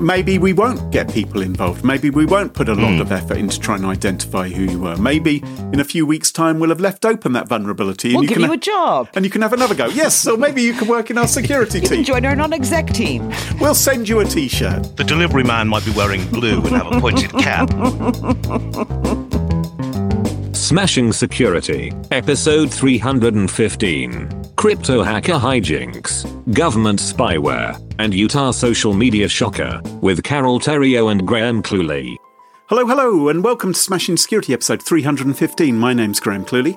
Maybe we won't get people involved. Maybe we won't put a lot mm. of effort into trying to identify who you were. Maybe in a few weeks' time we'll have left open that vulnerability. We'll and you give can you a job. And you can have another go. Yes, so maybe you can work in our security you team. Can join our non-exec team. We'll send you a t-shirt. The delivery man might be wearing blue and have a pointed cap. Smashing Security, Episode 315 Crypto Hacker Hijinks, Government Spyware, and Utah Social Media Shocker, with Carole Theriault and Graham Cluley. Hello, hello, and welcome to Smashing Security Episode 315. My name's Graham Cluley.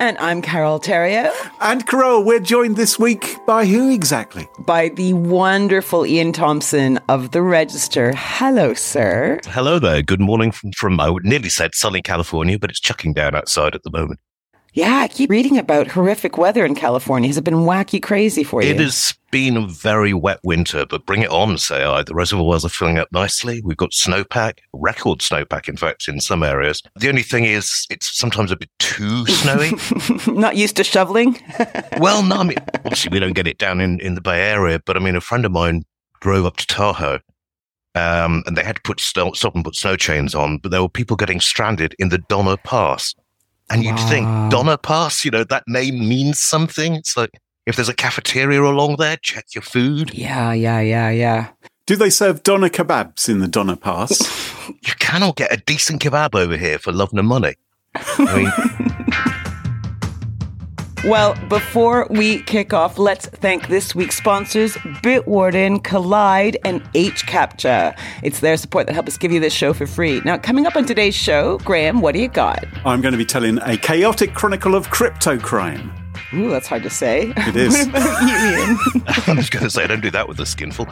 And I'm Carole Theriault. And Carole, we're joined this week by who exactly? By the wonderful Iain Thomson of The Register. Hello, sir. Hello there. Good morning from, from I nearly said sunny California, but it's chucking down outside at the moment. Yeah, I keep reading about horrific weather in California. Has it been wacky crazy for you? It has been a very wet winter, but bring it on, say I. The reservoirs are filling up nicely. We've got snowpack, record snowpack, in fact, in some areas. The only thing is, it's sometimes a bit too snowy. Not used to shoveling? well, no, I mean, obviously we don't get it down in, in the Bay Area, but I mean, a friend of mine drove up to Tahoe um, and they had to put stop and put snow chains on, but there were people getting stranded in the Donner Pass. And you'd wow. think Donner Pass, you know, that name means something. It's like if there's a cafeteria along there, check your food. Yeah, yeah, yeah, yeah. Do they serve doner kebabs in the Donner Pass? you cannot get a decent kebab over here for love nor money. I mean, Well, before we kick off, let's thank this week's sponsors, Bitwarden, Kolide, and HCAPTCHA. It's their support that helps us give you this show for free. Now, coming up on today's show, Graham, what do you got? I'm going to be telling a chaotic chronicle of crypto crime. Ooh, that's hard to say. It is. what about you, Iain? I was going to say, I don't do that with a skinful.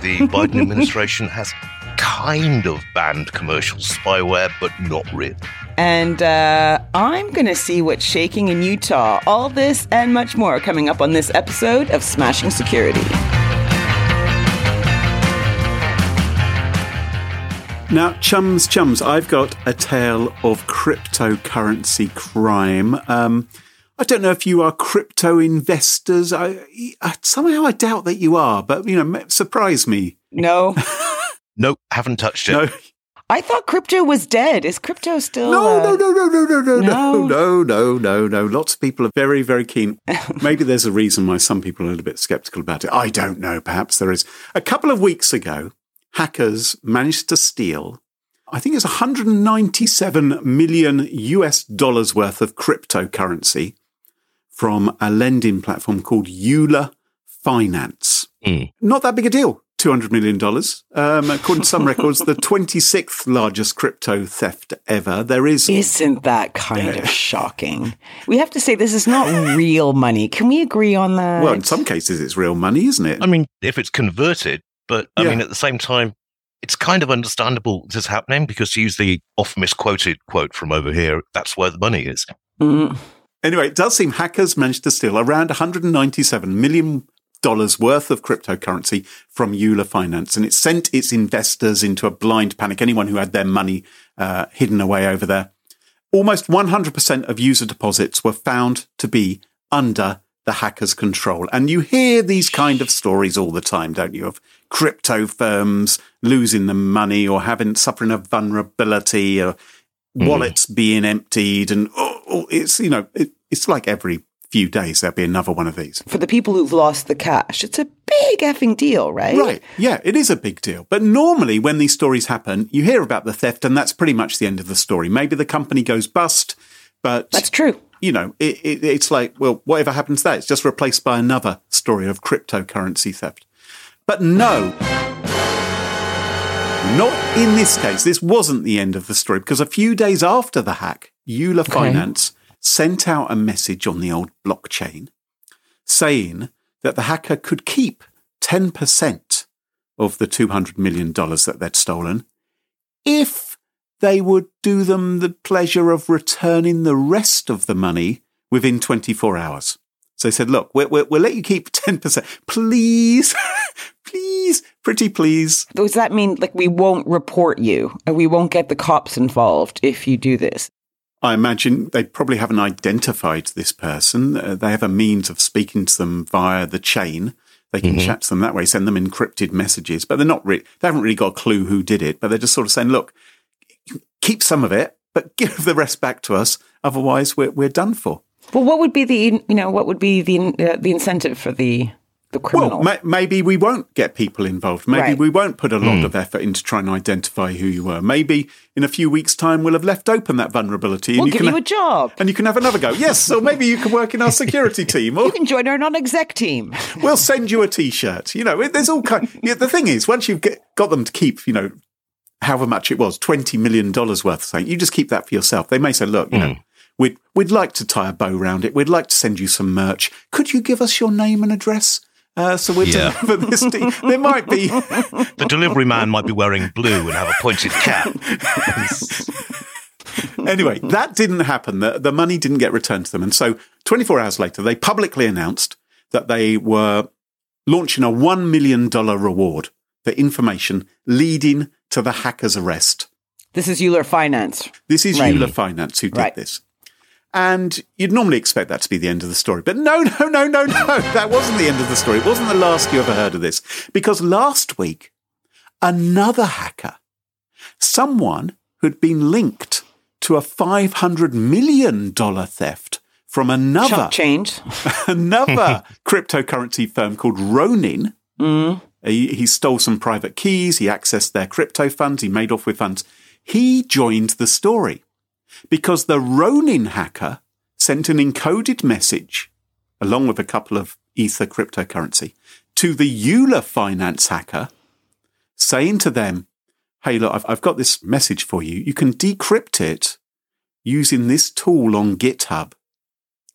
The Biden administration has kind of banned commercial spyware, but not really. And uh, I'm going to see what's shaking in Utah. All this and much more coming up on this episode of Smashing Security. Now, chums, chums, I've got a tale of cryptocurrency crime. Um, I don't know if you are crypto investors. I, I, somehow I doubt that you are, but you know, surprise me. No. nope, haven't touched it. No. I thought crypto was dead. Is crypto still? No, uh... no, no, no, no, no, no, no, no, no, no, no. Lots of people are very, very keen. Maybe there's a reason why some people are a little bit skeptical about it. I don't know. Perhaps there is. A couple of weeks ago, hackers managed to steal, I think it's 197 million US dollars worth of cryptocurrency from a lending platform called Euler Finance. Mm. Not that big a deal. $200 million. Um, according to some records, the 26th largest crypto theft ever. There is. Isn't that kind of shocking? We have to say this is not real money. Can we agree on that? Well, in some cases, it's real money, isn't it? I mean, if it's converted, but I yeah. mean, at the same time, it's kind of understandable this is happening because to use the oft misquoted quote from over here, that's where the money is. Mm. Anyway, it does seem hackers managed to steal around 197 million dollars worth of cryptocurrency from Euler Finance, and it sent its investors into a blind panic. Anyone who had their money uh, hidden away over there. Almost 100% of user deposits were found to be under the hackers control. And you hear these kind of stories all the time, don't you? Of crypto firms losing the money or having suffering a vulnerability or mm. wallets being emptied. And oh, oh, it's, you know, it, it's like every few days there'll be another one of these. For the people who've lost the cash, it's a big effing deal, right? Right. Yeah, it is a big deal. But normally when these stories happen, you hear about the theft and that's pretty much the end of the story. Maybe the company goes bust, but That's true you know, it, it, it's like, well, whatever happens to that, it's just replaced by another story of cryptocurrency theft. But no, not in this case. This wasn't the end of the story because a few days after the hack, Euler okay. Finance sent out a message on the old blockchain saying that the hacker could keep 10% of the $200 million that they'd stolen if they would do them the pleasure of returning the rest of the money within 24 hours. So they said, look, we'll, we'll, we'll let you keep 10%. Please, please, pretty please. Does that mean like we won't report you and we won't get the cops involved if you do this? I imagine they probably haven't identified this person. Uh, they have a means of speaking to them via the chain. They can mm-hmm. chat to them that way, send them encrypted messages, but they're not really, they haven't really got a clue who did it, but they're just sort of saying, look, keep some of it, but give the rest back to us. Otherwise, we're we're done for. Well, what would be the you know what would be the uh, the incentive for the the criminal? Well, ma- maybe we won't get people involved. Maybe right. we won't put a lot mm. of effort into trying to identify who you were. Maybe in a few weeks' time we'll have left open that vulnerability. We'll and you give can you a job, and you can have another go. Yes, so maybe you can work in our security team, or you can join our non-exec team. we'll send you a T-shirt. You know, there's all kind. Yeah, the thing is, once you've get, got them to keep, you know, however much it was, $20 million worth of something, you just keep that for yourself. They may say, look, you mm. know, we'd, we'd like to tie a bow around it. We'd like to send you some merch. Could you give us your name and address? Uh, so we'll yeah. deliver this. To, there might be the delivery man might be wearing blue and have a pointed cap. anyway, that didn't happen. The, the money didn't get returned to them, and so 24 hours later, they publicly announced that they were launching a one million dollar reward for information leading to the hacker's arrest. This is Euler Finance. This is right. Euler Finance who did right. this. And you'd normally expect that to be the end of the story. But no, no, no, no, no. That wasn't the end of the story. It wasn't the last you ever heard of this. Because last week, another hacker, someone who'd been linked to a $500 million theft from another, change. another cryptocurrency firm called Ronin, mm. He, he stole some private keys. He accessed their crypto funds. He made off with funds. He joined the story because the Ronin hacker sent an encoded message along with a couple of Ether cryptocurrency to the Euler finance hacker saying to them, Hey, look, I've, I've got this message for you. You can decrypt it using this tool on GitHub.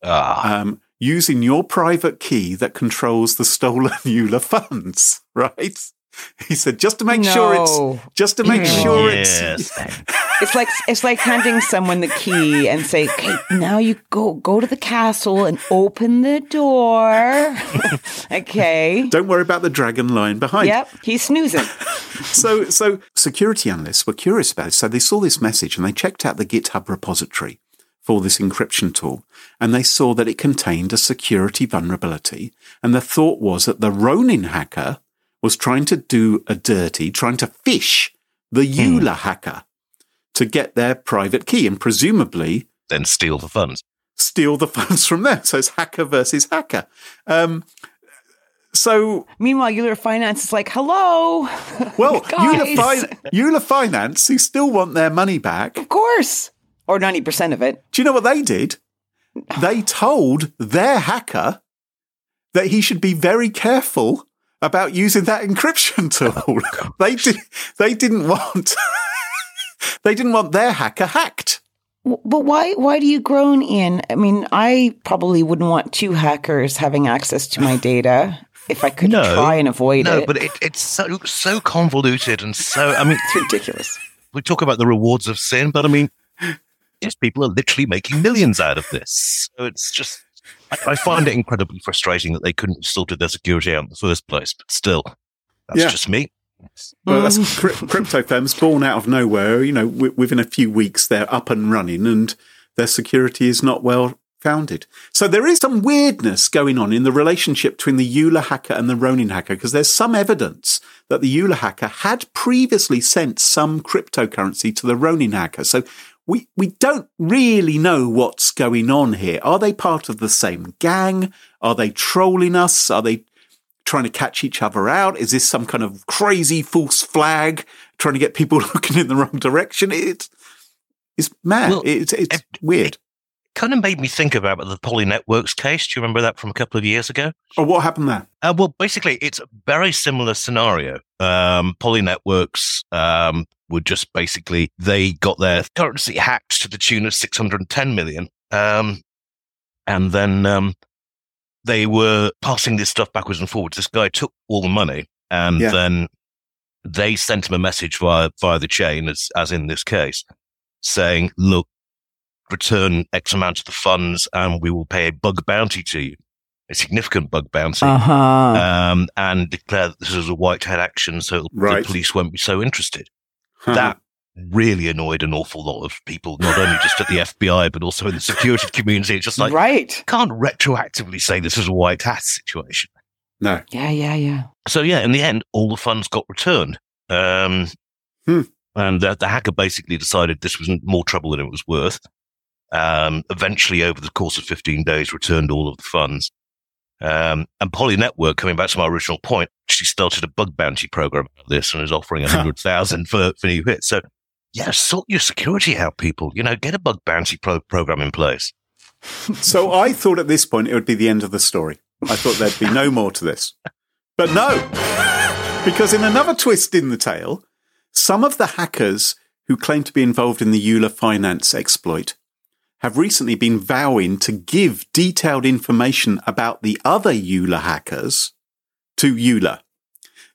Ah. Um, using your private key that controls the stolen Euler funds, right? He said, just to make no. sure it's just to make sure yes. it's it's like it's like handing someone the key and say, "Okay, now you go go to the castle and open the door." okay. Don't worry about the dragon lying behind. Yep, he's snoozing. so so security analysts were curious about it, so they saw this message and they checked out the GitHub repository for this encryption tool, and they saw that it contained a security vulnerability. And the thought was that the Ronin hacker was trying to do a dirty, trying to phish the hmm. Euler hacker to get their private key and presumably then steal the funds. Steal the funds from them. So it's hacker versus hacker. Um, so meanwhile, Euler Finance is like, "Hello." Well, Euler, Fi- Euler Finance, who still want their money back, of course or 90% of it. Do you know what they did? They told their hacker that he should be very careful about using that encryption tool. they did, they didn't want they didn't want their hacker hacked. But why why do you groan in? I mean, I probably wouldn't want two hackers having access to my data if I could no, try and avoid no, it. No, but it, it's so so convoluted and so I mean it's ridiculous. We talk about the rewards of sin, but I mean yes, people are literally making millions out of this. So it's just, I, I find it incredibly frustrating that they couldn't still do their security out in the first place. But still, that's yeah. just me. Well, that's mm. crypto firms born out of nowhere. You know, w- within a few weeks, they're up and running, and their security is not well founded. So there is some weirdness going on in the relationship between the Euler hacker and the Ronin hacker because there's some evidence that the Euler hacker had previously sent some cryptocurrency to the Ronin hacker. So we, we don't really know what's going on here. Are they part of the same gang? Are they trolling us? Are they trying to catch each other out? Is this some kind of crazy false flag trying to get people looking in the wrong direction? It's, it's mad. Well, it's, it's it- weird. Kind of made me think about the Poly Networks case. Do you remember that from a couple of years ago? Oh, what happened there? Uh, well, basically, it's a very similar scenario. Um, Poly Networks um, were just basically they got their currency hacked to the tune of 610 million, um, and then um, they were passing this stuff backwards and forwards. This guy took all the money, and Yeah. then they sent him a message via via the chain, as as in this case, saying, "Look, return X amount of the funds, and we will pay a bug bounty to you." A significant bug bounty Uh huh. um, and declare that this is a white hat action, so Right. the police won't be so interested. Huh. That really annoyed an awful lot of people, not only just at the FBI, but also in the security community. It's just like, right. can't retroactively say this is a white hat situation. no. Yeah, yeah, yeah. So, yeah, in the end, all the funds got returned. Um, Hmm. And uh, the hacker basically decided this was more trouble than it was worth. Um, eventually, over the course of 15 days, returned all of the funds. Um, and Poly Network, coming back to my original point, she started a bug bounty program about this and is offering a hundred thousand for for new hits. So, yeah, sort your security out, people. You know, get a bug bounty pro- program in place. So I thought at this point it would be the end of the story. I thought there'd be no more to this. But no, because in another twist in the tale, some of the hackers who claim to be involved in the Euler finance exploit have recently been vowing to give detailed information about the other Euler hackers to Euler.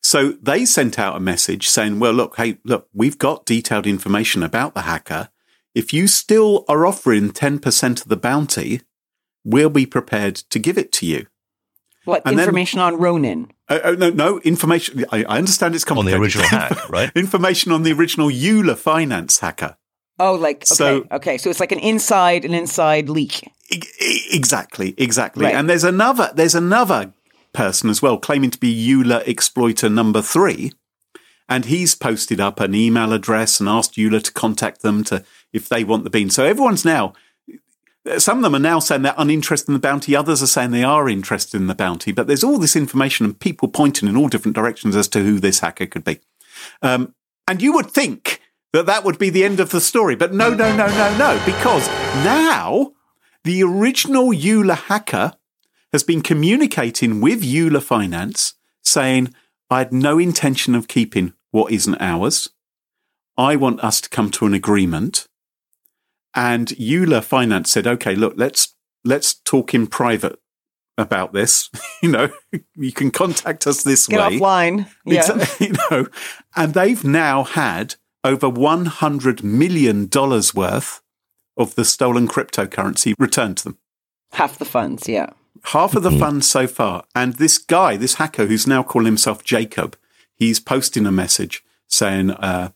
So they sent out a message saying, well, look, hey, look, we've got detailed information about the hacker. If you still are offering 10% of the bounty, we'll be prepared to give it to you. What And then- information on Ronin? Oh, oh, no, no, information. I, I understand it's On the original hack, right? information on the original Euler finance hacker. Oh, like okay, So- okay. So it's like an inside, an inside leak. E- Exactly, exactly. Right. And there's another, there's another person as well claiming to be Euler exploiter number three. And he's posted up an email address and asked Euler to contact them to, if they want the bean. So everyone's now, some of them are now saying they're uninterested in the bounty. Others are saying they are interested in the bounty. But there's all this information and people pointing in all different directions as to who this hacker could be. Um, and you would think that that would be the end of the story. But no, no, no, no, no. Because now the original Euler hacker has been communicating with Euler Finance saying, I had no intention of keeping what isn't ours. I want us to come to an agreement. And Euler Finance said, okay, look, let's, let's talk in private about this. you know, you can contact us this Get way. offline. Yeah. You know, and they've now had over one hundred million dollars worth of the stolen cryptocurrency returned to them. Half the funds. Yeah. Half of the funds so far. And this guy, this hacker who's now calling himself Jacob, he's posting a message saying, uh,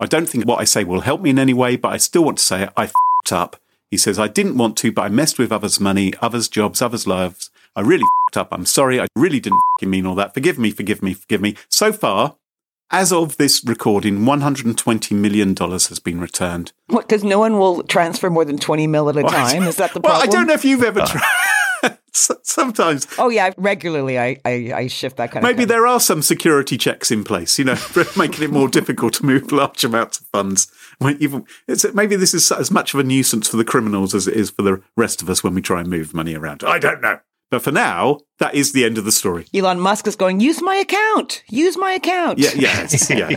I don't think what I say will help me in any way, but I still want to say it. I fed up. He says, I didn't want to, but I messed with others' money, others' jobs, others' lives. I really fed up. I'm sorry. I really didn't fing mean all that. Forgive me, forgive me, forgive me. So far, as of this recording, $120 million has been returned. What? Because no one will transfer more than twenty mil at a time. Is that the problem? Well, problem? I don't know if you've ever tried. Sometimes Oh yeah, regularly I, I I shift that kind of. Maybe there are some security checks in place, you know, making it more difficult to move large amounts of funds. When even it's, maybe this is as much of a nuisance for the criminals as it is for the rest of us when we try and move money around. I don't know. But for now, that is the end of the story. Elon Musk is going. Use my account. Use my account. Yeah, yes, yeah.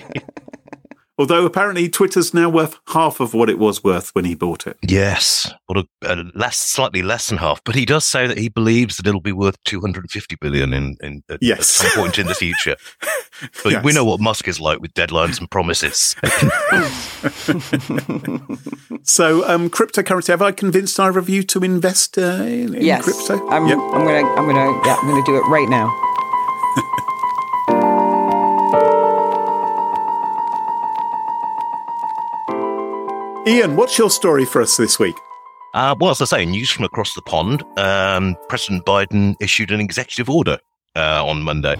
Although apparently Twitter's now worth half of what it was worth when he bought it. Yes, or a, a less, slightly less than half. But he does say that he believes that it'll be worth 250 billion in, in at, Yes. at some point in the future. But Yes. we know what Musk is like with deadlines and promises. So, um, cryptocurrency. Have I convinced either of you to invest uh, in, in Yes. crypto? I'm. Yep. I'm gonna. I'm gonna. Yeah. I'm gonna do it right now. Iain, what's your story for us this week? Uh, well, as I say, news from across the pond. Um, President Biden issued an executive order uh, on Monday,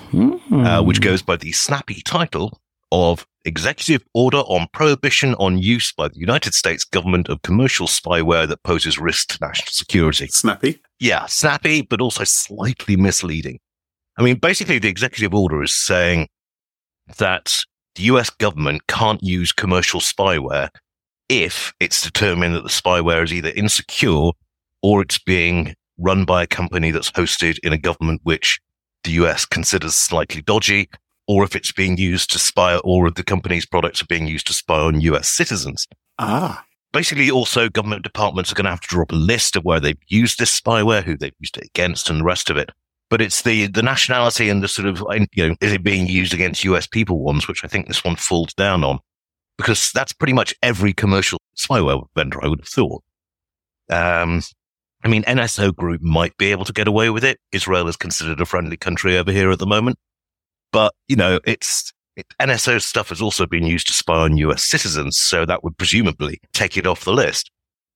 uh, which goes by the snappy title of Executive Order on Prohibition on Use by the United States Government of Commercial Spyware that Poses Risk to National Security. Snappy. Yeah, snappy, but also slightly misleading. I mean, basically, the executive order is saying that the US government can't use commercial spyware if it's determined that the spyware is either insecure or it's being run by a company that's hosted in a government which the US considers slightly dodgy, or if it's being used to spy, or if the company's products are being used to spy on US citizens. Ah. Basically, also, government departments are going to have to draw up a list of where they've used this spyware, who they've used it against, and the rest of it. But it's the, the nationality and the sort of, you know, is it being used against US people ones, which I think this one falls down on because that's pretty much every commercial spyware vendor, I would have thought. Um, I mean, NSO Group might be able to get away with it. Israel is considered a friendly country over here at the moment. But, you know, it's, it, NSO stuff has also been used to spy on US citizens. So that would presumably take it off the list.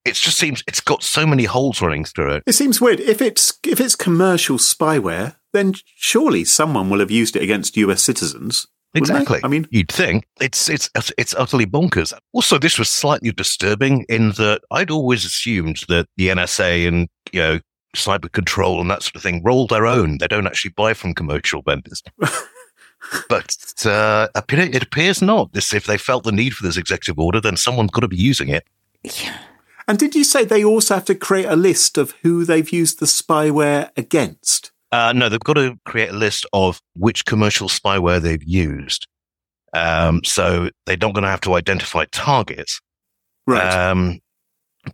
It just seems it's got so many holes running through it. It seems weird. If it's if it's commercial spyware, then surely someone will have used it against US citizens. Wouldn't they? Exactly. I mean, you'd think it's it's it's utterly bonkers. Also, this was slightly disturbing in that I'd always assumed that the NSA and you know cyber control and that sort of thing roll their own. They don't actually buy from commercial vendors. but uh, it appears not. This if they felt the need for this executive order, then someone's got to be using it. Yeah. and did you say they also have to create a list of who they've used the spyware against? Uh, no, they've got to create a list of which commercial spyware they've used. Um, so they're not going to have to identify targets. Right. Um,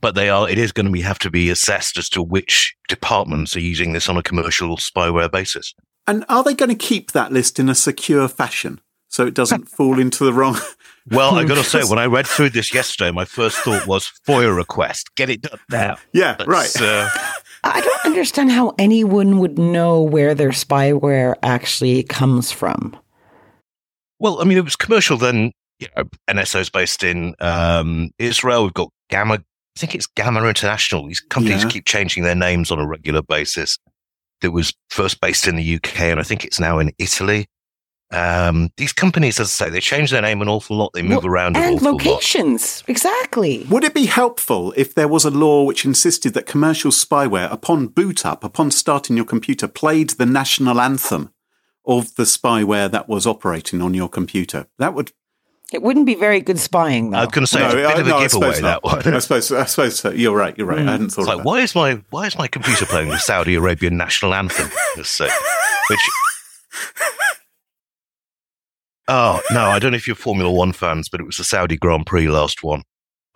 but they are. It is going to be have to be assessed as to which departments are using this on a commercial spyware basis. and are they going to keep that list in a secure fashion so it doesn't fall into the wrong? Well, I got to say, when I read through this yesterday, my first thought was FOIA request. Get it done now. Yeah, But, right. Uh, I don't understand how anyone would know where their spyware actually comes from. well, I mean, it was commercial. Then you know, NSO's based in um, Israel. We've got Gamma. I think it's Gamma International. These companies Yeah. keep changing their names on a regular basis. That was first based in the UK, and I think it's now in Italy. Um, these companies, as I say, they change their name an awful lot. They move Well, around an and awful lot. locations. Exactly. Would it be helpful if there was a law which insisted that commercial spyware, upon boot up, upon starting your computer, played the national anthem of the spyware that was operating on your computer? That would. It wouldn't be very good spying, though. I was going to say it's a bit I- of a no, I giveaway suppose that not. one. I suppose. I suppose so. You're right. You're right. I hadn't thought It's of like, that. why is my why is my computer playing the Saudi Arabian national anthem? Let's say, which. Oh no, I don't know if you're Formula One fans, but it was the Saudi Grand Prix last one,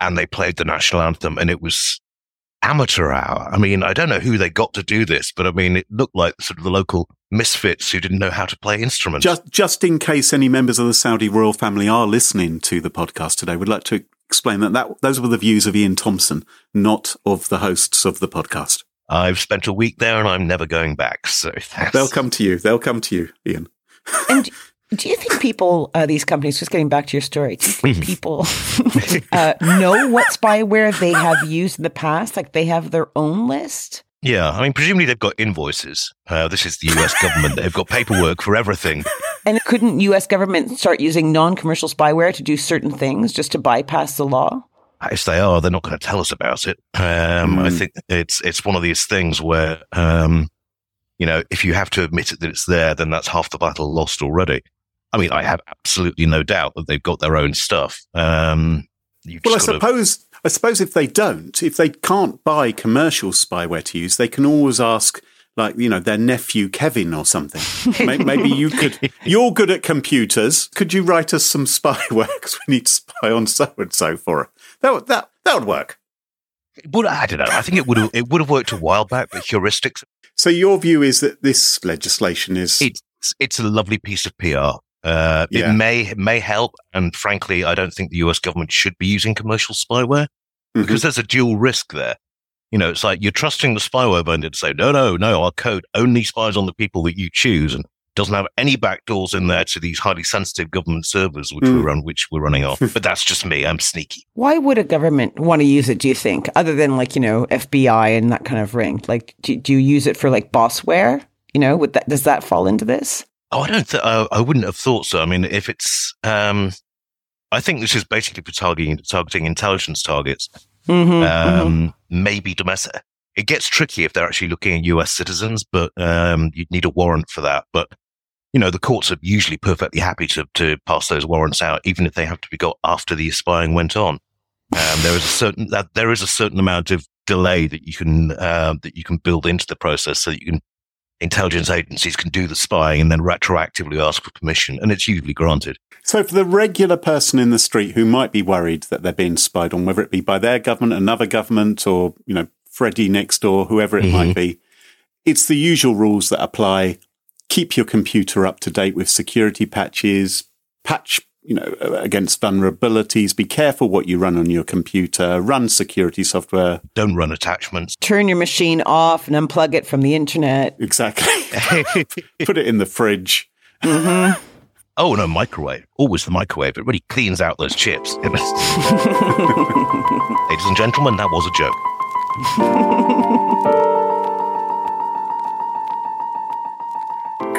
and they played the national anthem, and it was amateur hour. I mean, I don't know who they got to do this, but I mean, it looked like sort of the local misfits who didn't know how to play instruments. Just, just in case any members of the Saudi royal family are listening to the podcast today, we'd like to explain that, that those were the views of Iain Thomson, not of the hosts of the podcast. I've spent a week there, and I'm never going back. So that's, They'll come to you. They'll come to you, Iain. And do you think people, uh, these companies, just getting back to your story, do you think people uh, know what spyware they have used in the past? Like they have their own list? Yeah, I mean, presumably they've got invoices. Uh, this is the US government. They've got paperwork for everything. And couldn't U.S. government start using non-commercial spyware to do certain things just to bypass the law? If they are, they're not going to tell us about it. Um, I Mm. think it's it's one of these things where, um, you know, if you have to admit it that it's there, then that's half the battle lost already. I mean, I have absolutely no doubt that they've got their own stuff. Um, you've Well, I just gotta- suppose I suppose if they don't, if they can't buy commercial spyware to use, they can always ask, like you know, their nephew Kevin or something. Maybe you could. You're good at computers. Could you write us some spyware because we need to spy on so and so for her? That would that that would work. Would I don't know. I think it would have it would have worked a while back, but heuristics. So your view is that this legislation is It's it's a lovely piece of PR. Uh, Yeah. It may it may help, and frankly, I don't think the U.S. government should be using commercial spyware. Mhm. because there's a dual risk there. You know, it's like you're trusting the spyware vendor to say, no, no, no, our code only spies on the people that you choose and doesn't have any backdoors in there to these highly sensitive government servers which Mm. we're run, which we're running off. but that's just me. I'm sneaky. Why would a government want to use it, do you think, other than like, you know, FBI and that kind of ring? Like, do, do you use it for like bossware? You know, would that, does that fall into this? Oh, I don't. Th- I, I wouldn't have thought so. I mean, if it's, um, I think this is basically for targeting targeting intelligence targets, Mm-hmm. um, maybe domestic. It gets tricky if they're actually looking at U.S. citizens, but um, you'd need a warrant for that. But you know, the courts are usually perfectly happy to to pass those warrants out, even if they have to be got after the spying went on. Um, there is a certain that there is a certain amount of delay that you can uh, that you can build into the process, so that you can intelligence agencies can do the spying and then retroactively ask for permission, and it's usually granted. So, for the regular person in the street who might be worried that they're being spied on, whether it be by their government, another government, or you know, Freddie next door, whoever it might mm-hmm. be, it's the usual rules that apply. Keep your computer up to date with security patches, patch, you know, uh, against vulnerabilities. Be careful what you run on your computer. Run security software. Don't run attachments. Turn your machine off and unplug it from the internet. Exactly. Put it in the fridge. Mm-hmm. Oh no, microwave. Always the microwave. It really cleans out those chips. Ladies and gentlemen, that was a joke.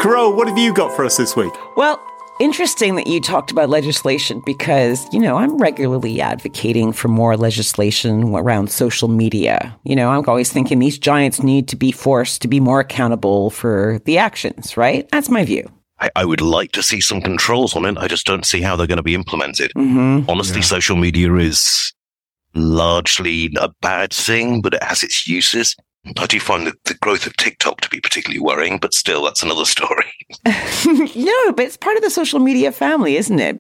Carole, what have you got for us this week? Well, interesting that you talked about legislation because, you know, I'm regularly advocating for more legislation around social media. You know, I'm always thinking these giants need to be forced to be more accountable for the actions, right? That's my view. I, I would like to see some controls on it. I just don't see how they're going to be implemented. Mm-hmm. Honestly, social media is largely a bad thing, but it has its uses. I do find the, the growth of TikTok to be particularly worrying, but still, that's another story. no, but it's part of the social media family, isn't it?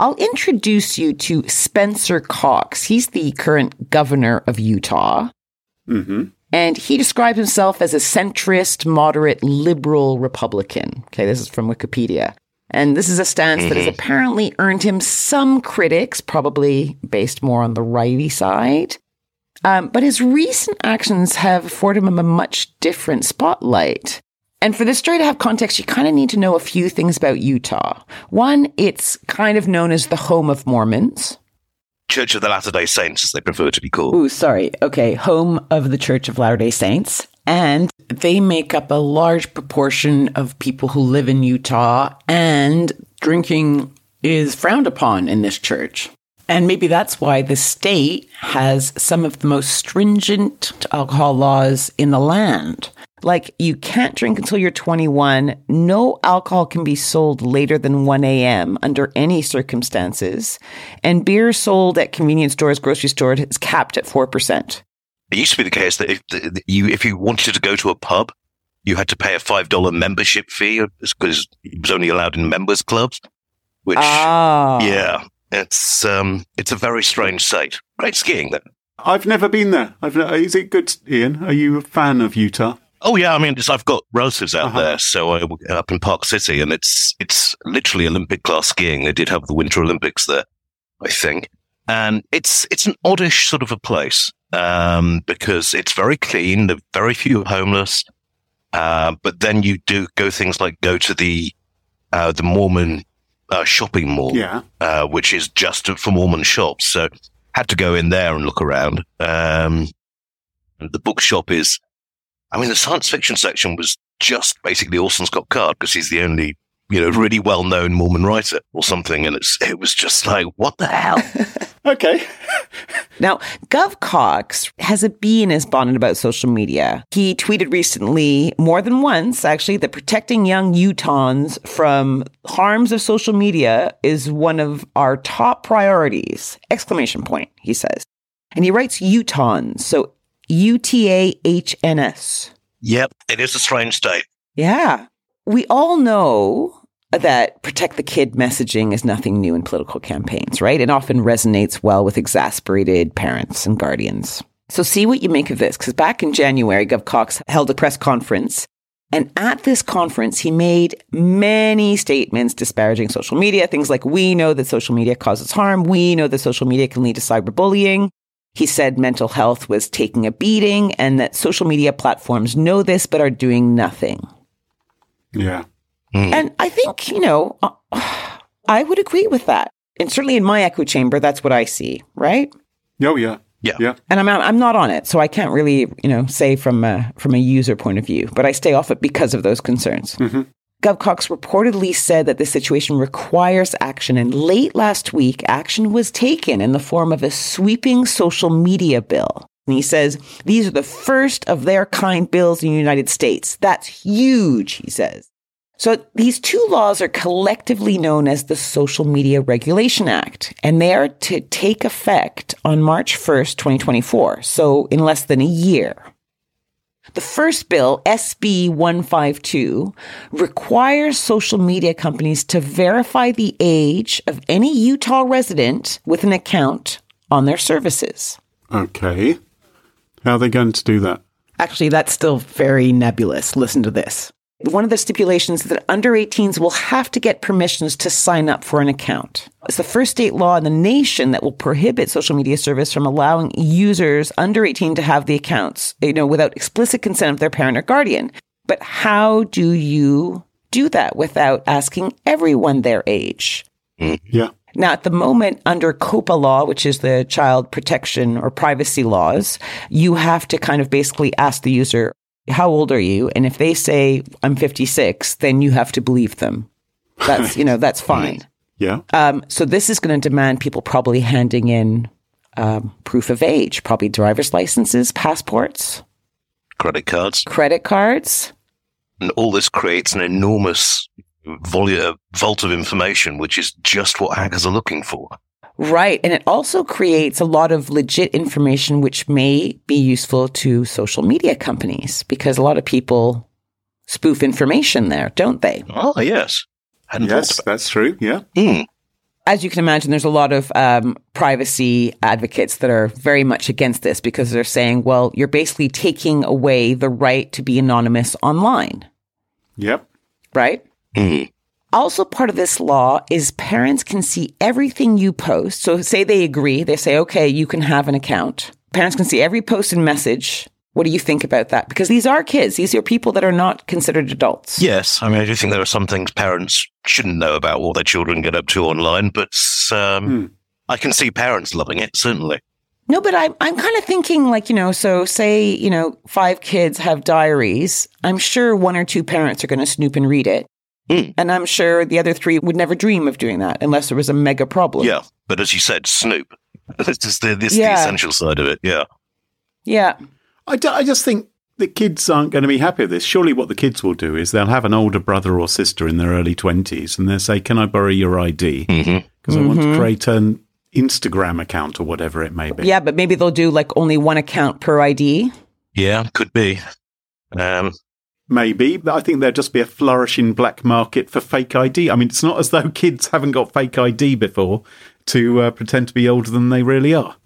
I'll introduce you to Spencer Cox. He's the current governor of Utah. hmm And he describes himself as a centrist, moderate, liberal Republican. Okay, this is from Wikipedia. And this is a stance that has apparently earned him some critics, probably based more on the righty side. Um, but his recent actions have afforded him a much different spotlight. And for this story to have context, you kind of need to know a few things about Utah. One, it's kind of known as the home of Mormons. Church of the Latter day Saints, as they prefer to be called. Ooh, sorry. Okay, home of the Church of Latter day Saints. And they make up a large proportion of people who live in Utah, and drinking is frowned upon in this church. And maybe that's why the state has some of the most stringent alcohol laws in the land. Like, you can't drink until you're 21. No alcohol can be sold later than 1 a.m. under any circumstances. And beer sold at convenience stores, grocery stores is capped at 4%. It used to be the case that if the, you if you wanted to go to a pub, you had to pay a five dollar membership fee because it was only allowed in members clubs. Which, Ah. yeah, it's um, it's a very strange state. Great skiing though. I've never been there. I've ne- is it good, Iain? Are you a fan of Utah? Oh yeah, I mean, just, I've got relatives out Uh-huh. there, so I, up in Park City, and it's it's literally Olympic class skiing. They did have the Winter Olympics there, I think, and it's it's an oddish sort of a place um, because it's very clean. There are very few homeless, uh, but then you do go things like go to the uh, the Mormon uh, shopping mall, Yeah. uh, which is just for Mormon shops. So had to go in there and look around. Um, and the bookshop is, I mean, the science fiction section was just basically Orson Scott Card because he's the only, you know, really well known Mormon writer or something. And it's, it was just like, what the hell? Okay. Now, Gov Cox has a bee in his bonnet about social media. He tweeted recently, more than once actually, that protecting young Utahns from harms of social media is one of our top priorities. Exclamation point, he says. And he writes Utahns, so U T A H N S. yep, it is a strange state. Yeah. We all know that protect the kid messaging is nothing new in political campaigns, right? It often resonates well with exasperated parents and guardians. So see what you make of this, because back in January, Gov Cox held a press conference. And at this conference, he made many statements disparaging social media. Things like, we know that social media causes harm. We know that social media can lead to cyberbullying. He said mental health was taking a beating and that social media platforms know this but are doing nothing. Yeah. And I think, you know, uh, I would agree with that. And certainly in my echo chamber, that's what I see, right? Oh, yeah. Yeah. Yeah. And I'm I'm not on it, so I can't really, you know, say from a, from a user point of view, but I stay off it because of those concerns. GovCox reportedly said that the situation requires action, and late last week, action was taken in the form of a sweeping social media bill. And he says these are the first of their kind bills in the United States. That's huge, he says. So these two laws are collectively known as the Social Media Regulation Act, and they are to take effect on March 1st, 2024. So in less than a year. The first bill, SB 152, requires social media companies to verify the age of any Utah resident with an account on their services. Okay. How are they going to do that? Actually, that's still very nebulous. Listen to this. One of the stipulations is that under 18s will have to get permissions to sign up for an account. It's the first state law in the nation that will prohibit social media service from allowing users under 18 to have the accounts, you know, without explicit consent of their parent or guardian. But how do you do that without asking everyone their age? Mm-hmm. Yeah. Now, at the moment, under COPPA law, which is the child protection or privacy laws, you have to kind of basically ask the user, how old are you? And if they say, I'm 56, then you have to believe them. That's, you know, that's fine. Yeah. Um, so this is going to demand people probably handing in um, proof of age, probably driver's licenses, passports, Credit cards. credit cards. And all this creates an enormous volume, vault of information, which is just what hackers are looking for. Right. And it also creates a lot of legit information which may be useful to social media companies because a lot of people spoof information there, don't they? Oh, yes. Hadn't Yes, that's true. Yeah. Hmm. As you can imagine, there's a lot of um, privacy advocates that are very much against this because they're saying, well, you're basically taking away the right to be anonymous online, Yep. right? Hmm. Also, part of this law is parents can see everything you post. So, say they agree, they say, okay, you can have an account. Parents can see every post and message. What do you think about that? Because these are kids, these are people that are not considered adults. Yes, I mean, I do think there are some things parents shouldn't know about what their children get up to online, but um, Hmm. I can see parents loving it, certainly. No, but I'm I'm kind of thinking like you know, so say you know five kids have diaries. I'm sure one or two parents are going to snoop and read it, Mm. and I'm sure the other three would never dream of doing that unless there was a mega problem. Yeah, but as you said, Snoop. This is the, this Yeah. the essential side of it. Yeah. yeah, I, d- I just think the kids aren't going to be happy with this. Surely what the kids will do is they'll have an older brother or sister in their early 20s and they'll say, Can I borrow your ID? Mm-hmm. Because I want to create an Instagram account or whatever it may be. yeah. But maybe they'll do like only one account per ID. Yeah, could be. Um, Maybe. But I think there'd just be a flourishing black market for fake ID. I mean, it's not as though kids haven't got fake ID before to uh, pretend to be older than they really are.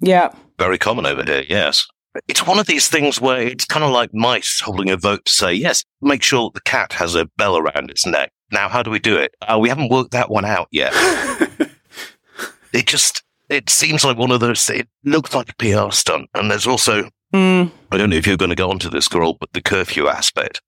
Yeah, very common over here, yes. It's one of these things where it's kind of like mice holding a vote to say, yes, make sure the cat has a bell around its neck. Now, how do we do it? Uh, we haven't worked that one out yet. it just, it seems like one of those, it looks like a PR stunt. And there's also, Mm. I don't know if you're going to go onto this, girl, but the curfew aspect.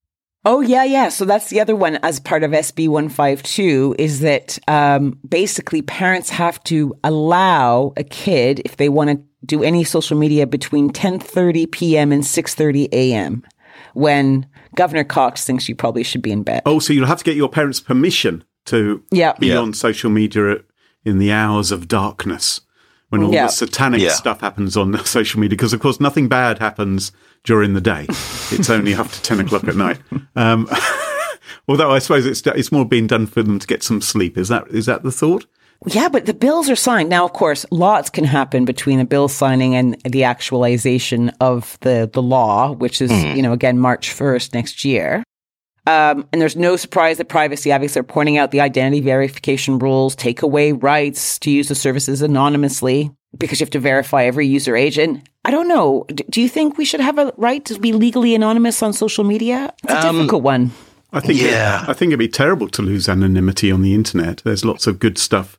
Oh yeah, yeah. So that's the other one as part of SB one five two is that um, basically parents have to allow a kid if they want to do any social media between ten thirty p.m. and six thirty a.m. When Governor Cox thinks you probably should be in bed. Oh, so you'll have to get your parents' permission to Yeah. be Yeah. on social media in the hours of darkness when all Yeah. the satanic Yeah. stuff happens on social media. Because, of course, nothing bad happens during the day. it's only after 10 o'clock at night. Um, although I suppose it's, it's more being done for them to get some sleep. Is that is that the thought? Yeah, but the bills are signed. Now, of course, lots can happen between the bill signing and the actualization of the, the law, which is, you know, again, March 1st next year. Um, and there's no surprise that privacy advocates are pointing out the identity verification rules take away rights to use the services anonymously because you have to verify every user agent. I don't know. D- do you think we should have a right to be legally anonymous on social media? It's a Um, difficult one. I think it- Yeah. I think it'd be terrible to lose anonymity on the internet. There's lots of good stuff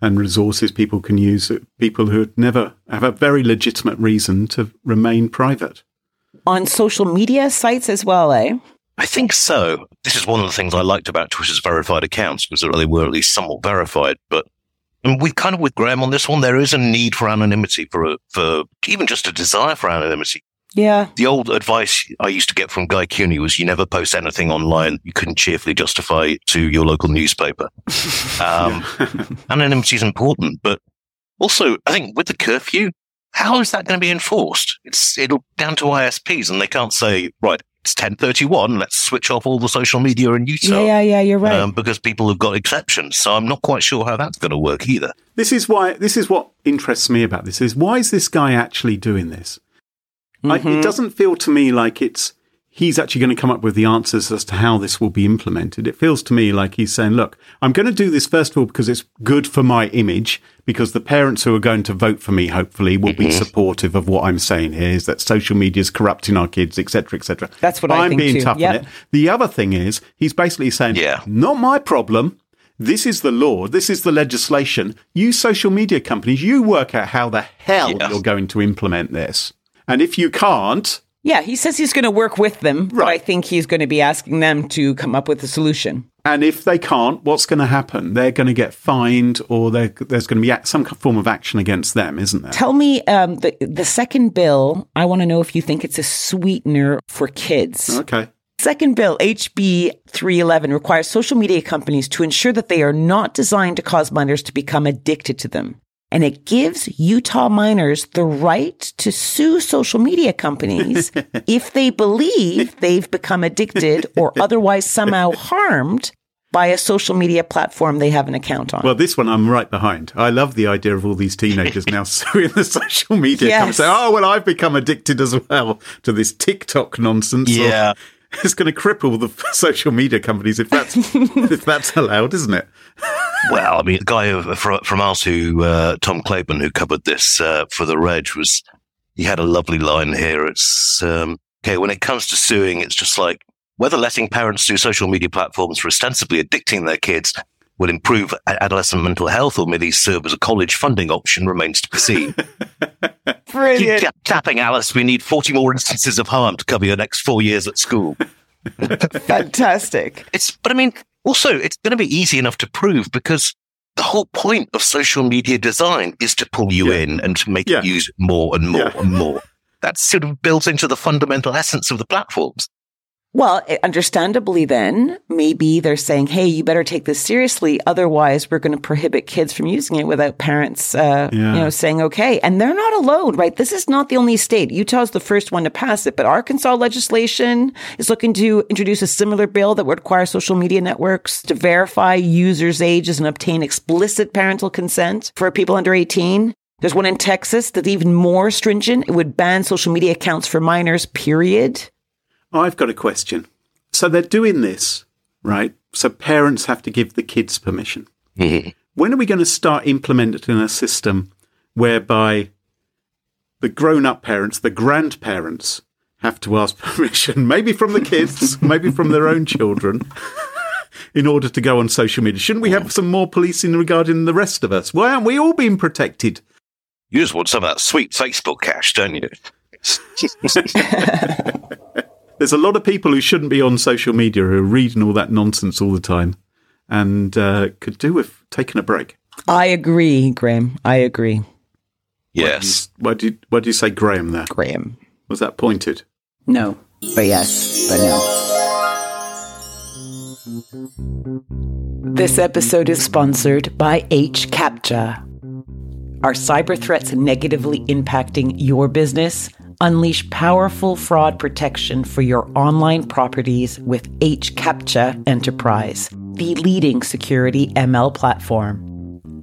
and resources people can use. People who never have a very legitimate reason to remain private. On social media sites as well, eh? I think so. This is one of the things I liked about Twitter's verified accounts was that they were at least somewhat verified. But and we kind of with Graham on this one, there is a need for anonymity for a, for even just a desire for anonymity. Yeah. The old advice I used to get from Guy Kewney was you never post anything online you couldn't cheerfully justify to your local newspaper. Um, anonymity is important, but also I think with the curfew, how is that going to be enforced? It's it'll down to ISPs, and they can't say right. It's ten thirty one. Let's switch off all the social media and youtube Yeah, yeah, yeah. You're right. Um, because people have got exceptions, so I'm not quite sure how that's going to work either. This is why. This is what interests me about this. Is why is this guy actually doing this? I, it doesn't feel to me like it's he's actually going to come up with the answers as to how this will be implemented. It feels to me like he's saying, look, I'm going to do this first of all because it's good for my image, because the parents who are going to vote for me, hopefully, will be mm-hmm. supportive of what I'm saying here is that social media is corrupting our kids, etc., etc. That's what I I'm being too. tough Yep. on it. The other thing is he's basically saying, Yeah. not my problem. This is the law. This is the legislation. You social media companies, you work out how the hell Yeah. you're going to implement this. And if you can't, yeah, he says he's going to work with them, but I think he's going to be asking them to come up with a solution. And if they can't, what's going to happen? They're going to get fined, or there's going to be some form of action against them, isn't there? Tell me, um, the the second bill. I want to know if you think it's a sweetener for kids. Okay. Second bill, HB 311, requires social media companies to ensure that they are not designed to cause minors to become addicted to them. And it gives Utah minors the right to sue social media companies if they believe they've become addicted or otherwise somehow harmed by a social media platform they have an account on. Well, this one I'm right behind. I love the idea of all these teenagers now suing the social media Yes. companies. Say, oh, well, I've become addicted as well to this TikTok nonsense. or- Yeah. it's going to cripple the social media companies if that's if that's allowed, isn't it? Well, I mean, the guy from, from us who, uh, Tom Claburn, who covered this uh, for the Reg, was he had a lovely line here. It's um, okay when it comes to suing, it's just like whether letting parents sue social media platforms for ostensibly addicting their kids will improve adolescent mental health or may these serve as a college funding option remains to be seen. Keep Brilliant. tap- tapping, Alice. We need 40 more instances of harm to cover your next four years at school. Fantastic. It's, but I mean, also, it's going to be easy enough to prove because the whole point of social media design is to pull you Yeah. in and to make Yeah. you use more and more Yeah. and more. That's sort of built into the fundamental essence of the platforms. Well, eh, understandably, then maybe they're saying, "Hey, you better take this seriously, otherwise, we're going to prohibit kids from using it without parents, uh, Yeah. you know, saying okay." And they're not alone, right? This is not the only state. Utah's the first one to pass it, but Arkansas legislation is looking to introduce a similar bill that would require social media networks to verify users' ages and obtain explicit parental consent for people under eighteen. There's one in Texas that's even more stringent. It would ban social media accounts for minors. Period. I've got a question. So they're doing this, right? So parents have to give the kids permission. Mm-hmm. When are we going to start implementing a system whereby the grown up parents, the grandparents, have to ask permission, maybe from the kids, maybe from their own children, in order to go on social media? Shouldn't we have some more policing regarding the rest of us? Why aren't we all being protected? You just want some of that sweet Facebook cash, don't you? There's a lot of people who shouldn't be on social media who are reading all that nonsense all the time and uh, could do with taking a break. I agree, Graham. I agree, yes. Why do you, why do you say Graham there? Graham. Was that pointed? No, but yes, but no. This episode is sponsored by H CAPTCHA. Are cyber threats negatively impacting your business? Unleash powerful fraud protection for your online properties with H CAPTCHA Enterprise, the leading security ML platform.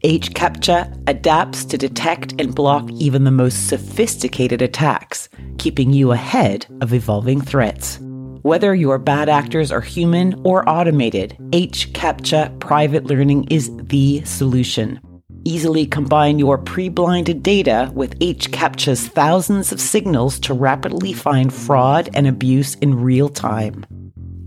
HCAPTCHA adapts to detect and block even the most sophisticated attacks, keeping you ahead of evolving threats. Whether your bad actors are human or automated, HCAPTCHA private learning is the solution. Easily combine your pre blinded data with HCAPTCHA's thousands of signals to rapidly find fraud and abuse in real time.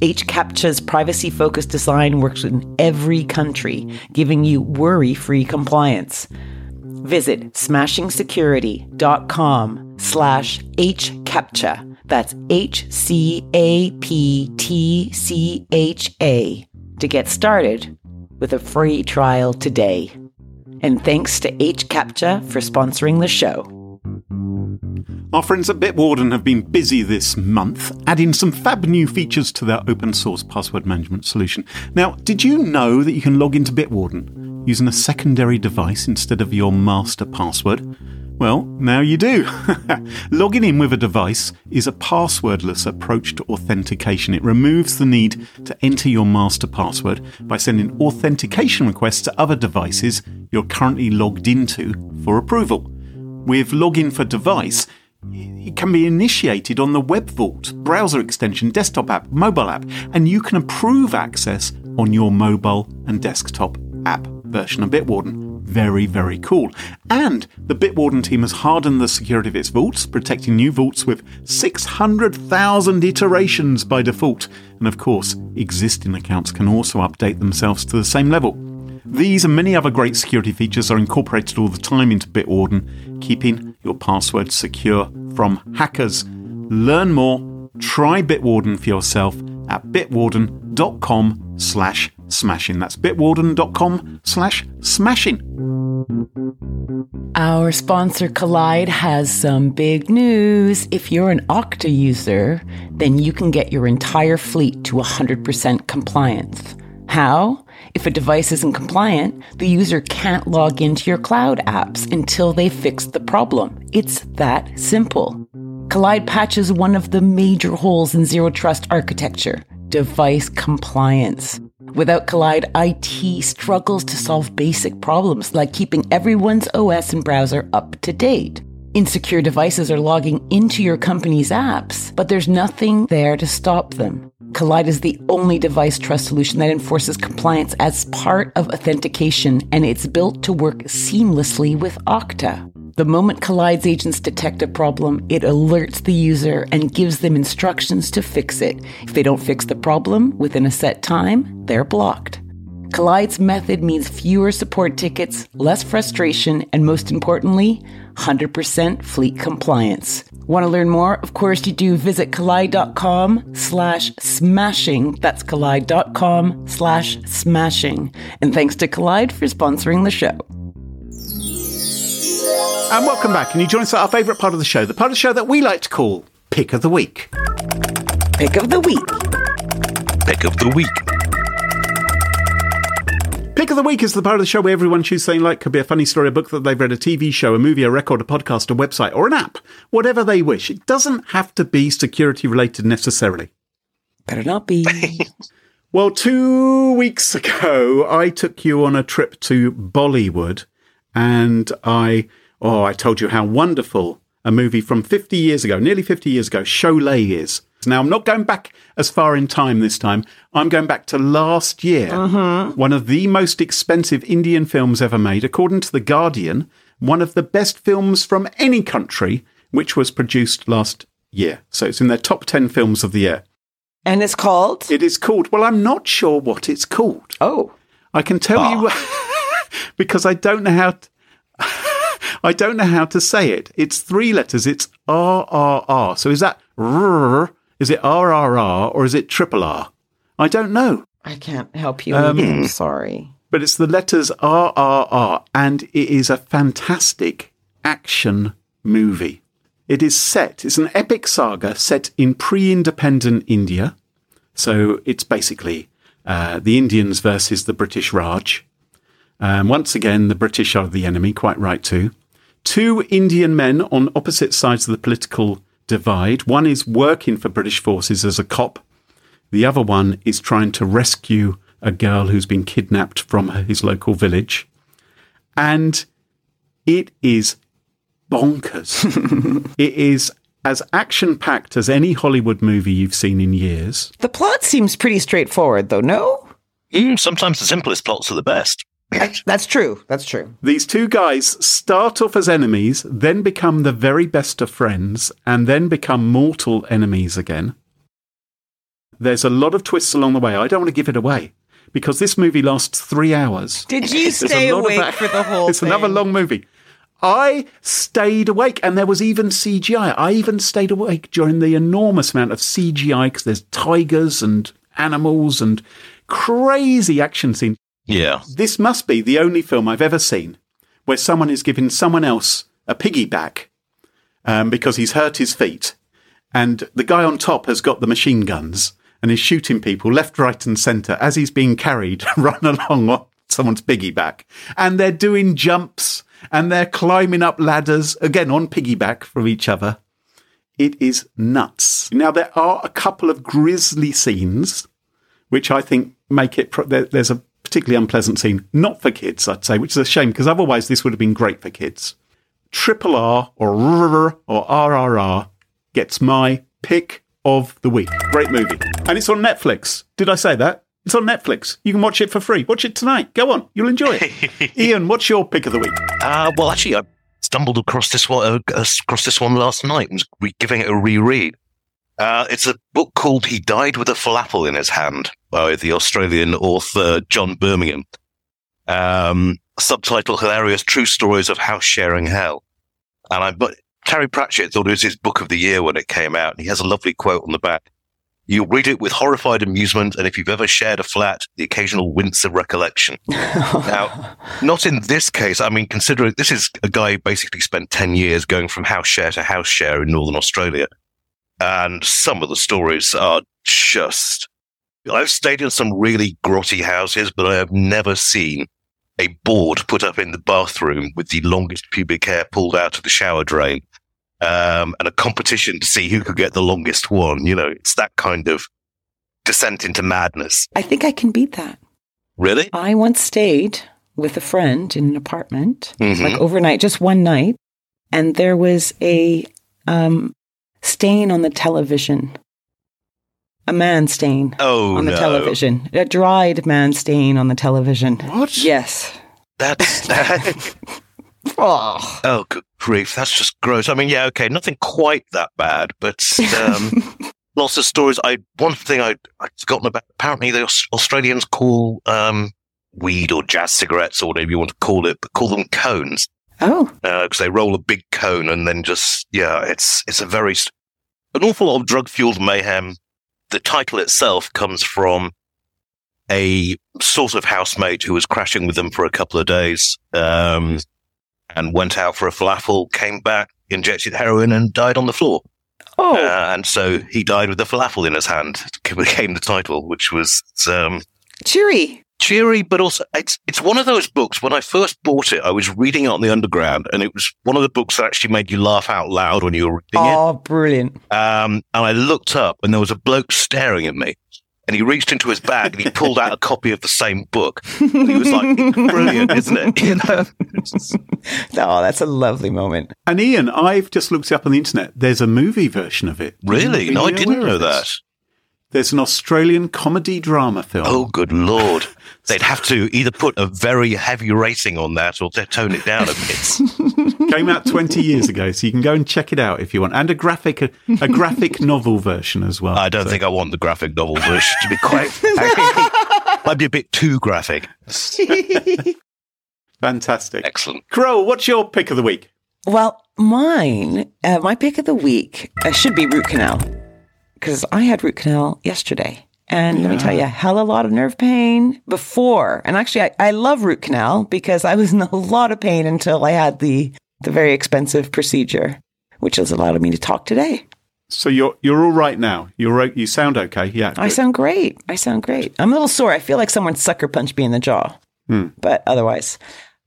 HCAPTCHA's privacy focused design works in every country, giving you worry free compliance. Visit smashingsecurity.com slash hcaptcha That's H C A P T C H A to get started with a free trial today. And thanks to HCAPTCHA for sponsoring the show. Our friends at Bitwarden have been busy this month adding some fab new features to their open source password management solution. Now, did you know that you can log into Bitwarden using a secondary device instead of your master password? Well, now you do. Logging in with a device is a passwordless approach to authentication. It removes the need to enter your master password by sending authentication requests to other devices you're currently logged into for approval. With Login for Device, it can be initiated on the Web Vault, browser extension, desktop app, mobile app, and you can approve access on your mobile and desktop app version of Bitwarden very, very cool. And the Bitwarden team has hardened the security of its vaults, protecting new vaults with 600,000 iterations by default. And of course, existing accounts can also update themselves to the same level. These and many other great security features are incorporated all the time into Bitwarden, keeping your password secure from hackers. Learn more, try Bitwarden for yourself at bitwarden.com slash smashing. That's bitwarden.com slash smashing. Our sponsor Kolide has some big news. If you're an Okta user, then you can get your entire fleet to 100% compliance. How? If a device isn't compliant, the user can't log into your cloud apps until they fix the problem. It's that simple. Kolide patches one of the major holes in zero trust architecture device compliance. Without Kolide, IT struggles to solve basic problems like keeping everyone's OS and browser up to date. Insecure devices are logging into your company's apps, but there's nothing there to stop them. Kolide is the only device trust solution that enforces compliance as part of authentication, and it's built to work seamlessly with Okta. The moment Kolide's agents detect a problem, it alerts the user and gives them instructions to fix it. If they don't fix the problem within a set time, they're blocked. Kolide's method means fewer support tickets, less frustration, and most importantly, 100% fleet compliance. Want to learn more? Of course you do. Visit kolide.com slash smashing. That's kolide.com slash smashing. And thanks to Kolide for sponsoring the show. And welcome back. And you join us at our favourite part of the show, the part of the show that we like to call Pick of the Week. Pick of the week. Pick of the week. Pick of the Week is the part of the show where everyone chooses something like could be a funny story, a book that they've read, a TV show, a movie, a record, a podcast, a website, or an app. Whatever they wish. It doesn't have to be security related necessarily. Better not be. Well, two weeks ago, I took you on a trip to Bollywood and I, oh, I told you how wonderful a movie from 50 years ago, nearly 50 years ago, Sholay is. Now, I'm not going back as far in time this time. I'm going back to last year. Mm-hmm. One of the most expensive Indian films ever made, according to The Guardian, one of the best films from any country, which was produced last year. So it's in their top 10 films of the year. and it's called? It is called, well, I'm not sure what it's called. Oh. I can tell ah. you because I don't know how to, I don't know how to say it. It's three letters. It's R R R. So is that R? Is it R R R or is it triple R? I don't know. I can't help you. Um, I'm sorry. But it's the letters R R R and it is a fantastic action movie. It is set, it's an epic saga set in pre-independent India. So it's basically uh, the Indians versus the British Raj. Um, once again, the British are the enemy, quite right too. Two Indian men on opposite sides of the political divide. One is working for British forces as a cop. The other one is trying to rescue a girl who's been kidnapped from his local village. And it is bonkers. it is as action packed as any Hollywood movie you've seen in years. The plot seems pretty straightforward, though, no? Mm, sometimes the simplest plots are the best. That's true. That's true. These two guys start off as enemies, then become the very best of friends, and then become mortal enemies again. There's a lot of twists along the way. I don't want to give it away because this movie lasts three hours. Did you stay of awake for the whole thing? It's another long movie. I stayed awake, and there was even CGI. I even stayed awake during the enormous amount of CGI because there's tigers and animals and crazy action scenes. Yeah. This must be the only film I've ever seen where someone is giving someone else a piggyback um, because he's hurt his feet, and the guy on top has got the machine guns and is shooting people left, right, and centre as he's being carried run along on someone's piggyback, and they're doing jumps and they're climbing up ladders again on piggyback from each other. It is nuts. Now there are a couple of grisly scenes, which I think make it. Pro- there, there's a particularly unpleasant scene, not for kids, I'd say, which is a shame because otherwise this would have been great for kids. Triple R or RR or RRR gets my pick of the week. Great movie. And it's on Netflix. Did I say that? It's on Netflix. You can watch it for free. Watch it tonight. Go on. You'll enjoy it. Iain, what's your pick of the week? Uh, well, actually, I stumbled across this one uh, across this one last night and was re- giving it a reread. Uh, it's a book called "He Died with a Felafel in His Hand" by the Australian author John Birmingham. Um, subtitle: "Hilarious True Stories of House Sharing Hell." And I, but Terry Pratchett thought it was his book of the year when it came out. And he has a lovely quote on the back. You'll read it with horrified amusement, and if you've ever shared a flat, the occasional wince of recollection. now, not in this case. I mean, considering this is a guy who basically spent 10 years going from house share to house share in Northern Australia. And some of the stories are just. I've stayed in some really grotty houses, but I have never seen a board put up in the bathroom with the longest pubic hair pulled out of the shower drain um, and a competition to see who could get the longest one. You know, it's that kind of descent into madness. I think I can beat that. Really? I once stayed with a friend in an apartment, Mhm. like overnight, just one night, and there was a um, stain on the television. A man stain Oh, on the no. television. A dried man stain on the television. What? Yes. That's. Oh. oh, good grief. That's just gross. I mean, yeah, okay, nothing quite that bad, but um, lots of stories. I One thing I, I'd forgotten about apparently, the Australians call um, weed or jazz cigarettes or whatever you want to call it, but call them cones. Oh. because they roll a big cone and then just yeah, it's it's a very an awful lot of drug fueled mayhem. The title itself comes from a sort of housemate who was crashing with them for a couple of days, um, and went out for a falafel, came back, injected heroin, and died on the floor. Oh. Uh, and so he died with a falafel in his hand. Became the title, which was um, cheery. Cheery, but also it's it's one of those books. When I first bought it, I was reading it on the underground, and it was one of the books that actually made you laugh out loud when you were reading it. Oh, brilliant. Um, and I looked up, and there was a bloke staring at me, and he reached into his bag and he pulled out a copy of the same book. And he was like, "Brilliant, isn't it?" You know. Oh, that's a lovely moment. And Iain, I've just looked it up on the internet. There's a movie version of it. really? No, I didn't know this? that. There's an Australian comedy drama film. Oh, good lord! They'd have to either put a very heavy rating on that, or tone it down a bit. Came out 20 years ago, so you can go and check it out if you want. And a graphic a, a graphic novel version as well. I don't So- think I want the graphic novel version to be quite. might be a bit too graphic. Fantastic. Excellent. Carole, what's your pick of the week? Well, mine, uh, my pick of the week uh, should be root canal because I had root canal yesterday. And let me tell you, a hell of a lot of nerve pain before. And actually, I, I love root canal because I was in a lot of pain until I had the, the very expensive procedure, which has allowed me to talk today. So you're you're all right now. You're you sound okay. Yeah. I sound great. I sound great. I'm a little sore. I feel like someone sucker punched me in the jaw, but otherwise.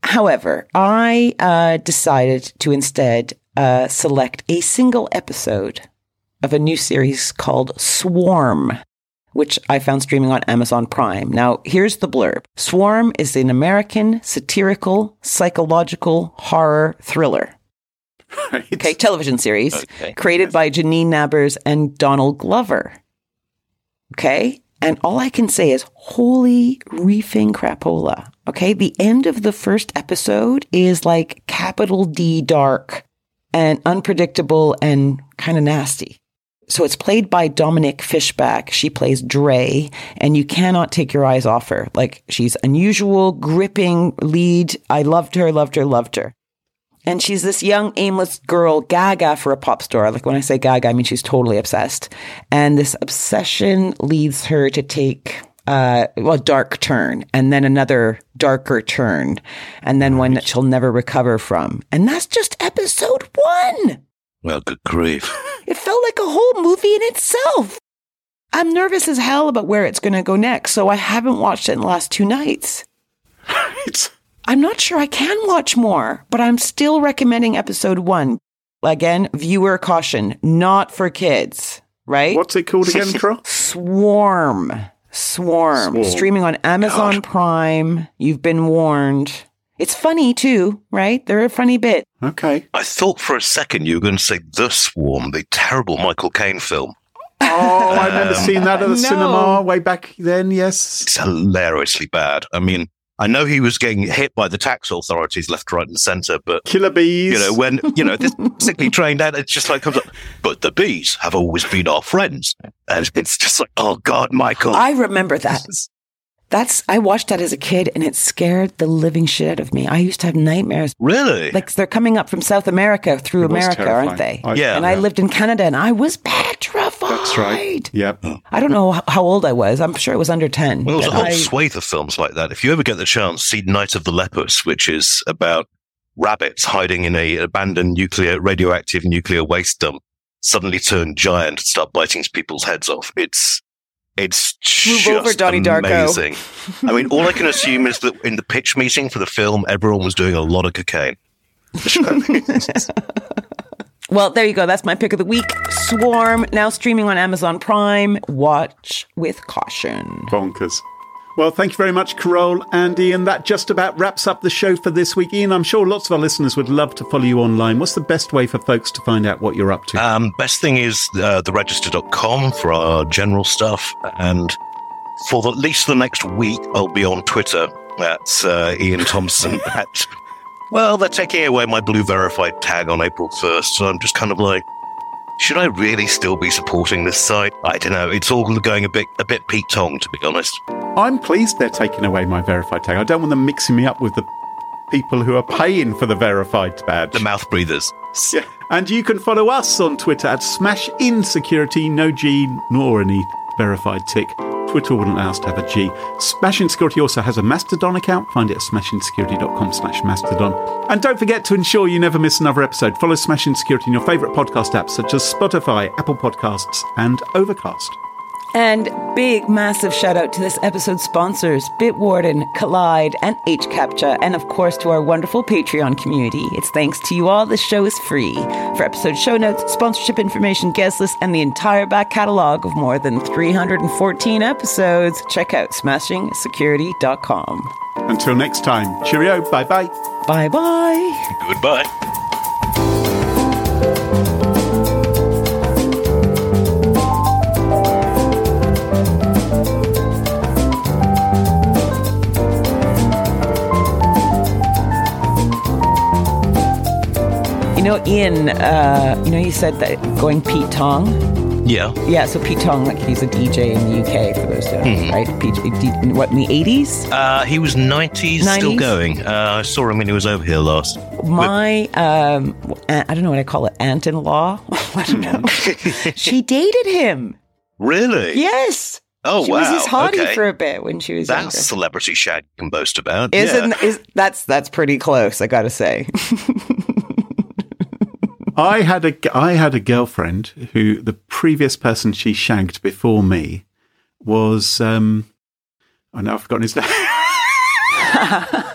However, I uh, decided to instead uh, select a single episode of a new series called Swarm, which I found streaming on Amazon Prime. Now, here's the blurb Swarm is an American satirical psychological horror thriller. Right. Okay, television series Okay. created by Janine Nabers and Donald Glover. Okay, and all I can say is holy reefing crapola. Okay, the end of the first episode is like capital D dark and unpredictable and kind of nasty. So it's played by Dominique Fishback. She plays Dre, and you cannot take your eyes off her. Like she's unusual, gripping lead. I loved her, loved her, loved her. And she's this young, aimless girl, gaga for a pop star. Like when I say gaga, I mean she's totally obsessed. And this obsession leads her to take uh, well, a dark turn and then another darker turn and then one that she'll never recover from. And that's just episode one. Well, good grief. It felt like a whole movie in itself. I'm nervous as hell about where it's going to go next, so I haven't watched it in the last two nights. It's, I'm not sure I can watch more, but I'm still recommending episode one. Again, viewer caution, not for kids, right? what's it called again, Carole? Swarm. Swarm. Swarm. Streaming on Amazon Prime. You've been warned. It's funny too, right? They're a funny bit. Okay. I thought for a second you were going to say The Swarm, the terrible Michael Caine film. Oh, I remember um, seeing that at the No. cinema way back then. Yes. It's hilariously bad. I mean, I know he was getting hit by the tax authorities left, right, and centre, but Killer bees. you know, when you know this sickly trained out, it's just like comes up. But the bees have always been our friends, and it's just like, oh God, Michael. I remember that. That's I watched that as a kid and it scared the living shit out of me. I used to have nightmares. really? Like they're coming up from South America through It America, aren't they? I- Yeah. and I lived in Canada and I was petrified. That's right. Yep. I don't know how old I was. I'm sure it was under 10. Well, there's a whole I- swathe of films like that. If you ever get the chance, see Night of the Lepus, which is about rabbits hiding in a abandoned nuclear, radioactive nuclear waste dump, suddenly turn giant and start biting people's heads off. It's it's Move just over, Donnie Darko. amazing. I mean, all I can assume is that in the pitch meeting for the film, everyone was doing a lot of cocaine. Well, there you go. That's my pick of the week. Swarm, now streaming on Amazon Prime. Watch with caution. Bonkers. Well, thank you very much, Carole, Andy, and that just about wraps up the show for this week. Iain, I'm sure lots of our listeners would love to follow you online. What's the best way for folks to find out what you're up to? Um, best thing is uh, theregister.com for our general stuff. And for at least the next week, I'll be on Twitter at uh, Iain Thomson. at, well, they're taking away my blue verified tag on April 1st. So I'm just kind of like, should I really still be supporting this site? I don't know. It's all going a bit a bit Pete Tong, to be honest. I'm pleased they're taking away my verified tag. I don't want them mixing me up with the people who are paying for the verified badge. The mouth breathers. Yeah. And you can follow us on Twitter at Smashin Security, no G nor any verified tick. Twitter wouldn't allow us to have a G. Smashin Security also has a Mastodon account. Find it at smashinsecurity.com slash Mastodon. And don't forget to ensure you never miss another episode. Follow Smashing Security in your favourite podcast apps such as Spotify, Apple Podcasts, and Overcast. And big, massive shout out to this episode's sponsors, Bitwarden, Kolide, and HCAPTCHA, and of course to our wonderful Patreon community. It's thanks to you all this show is free. For episode show notes, sponsorship information, guest list, and the entire back catalog of more than 314 episodes, check out smashingsecurity.com. Until next time, cheerio, bye bye. Bye bye. Goodbye. Know, Iain, uh, you know, you said that going Pete Tong. Yeah. Yeah, so Pete Tong, like he's a DJ in the UK for those who know, right? Pete, what, in the 80s? Uh, he was 90s, still going. Uh, I saw him when he was over here last. My, um, I don't know what I call it, aunt in law? I don't know. she dated him. Really? Yes. Oh, she wow. was his hottie okay. for a bit when she was That's younger. celebrity shag you can boast about. Isn't yeah. is that's that's pretty close, I gotta say. I had a I had a girlfriend who the previous person she shagged before me was um I know I've forgotten his name.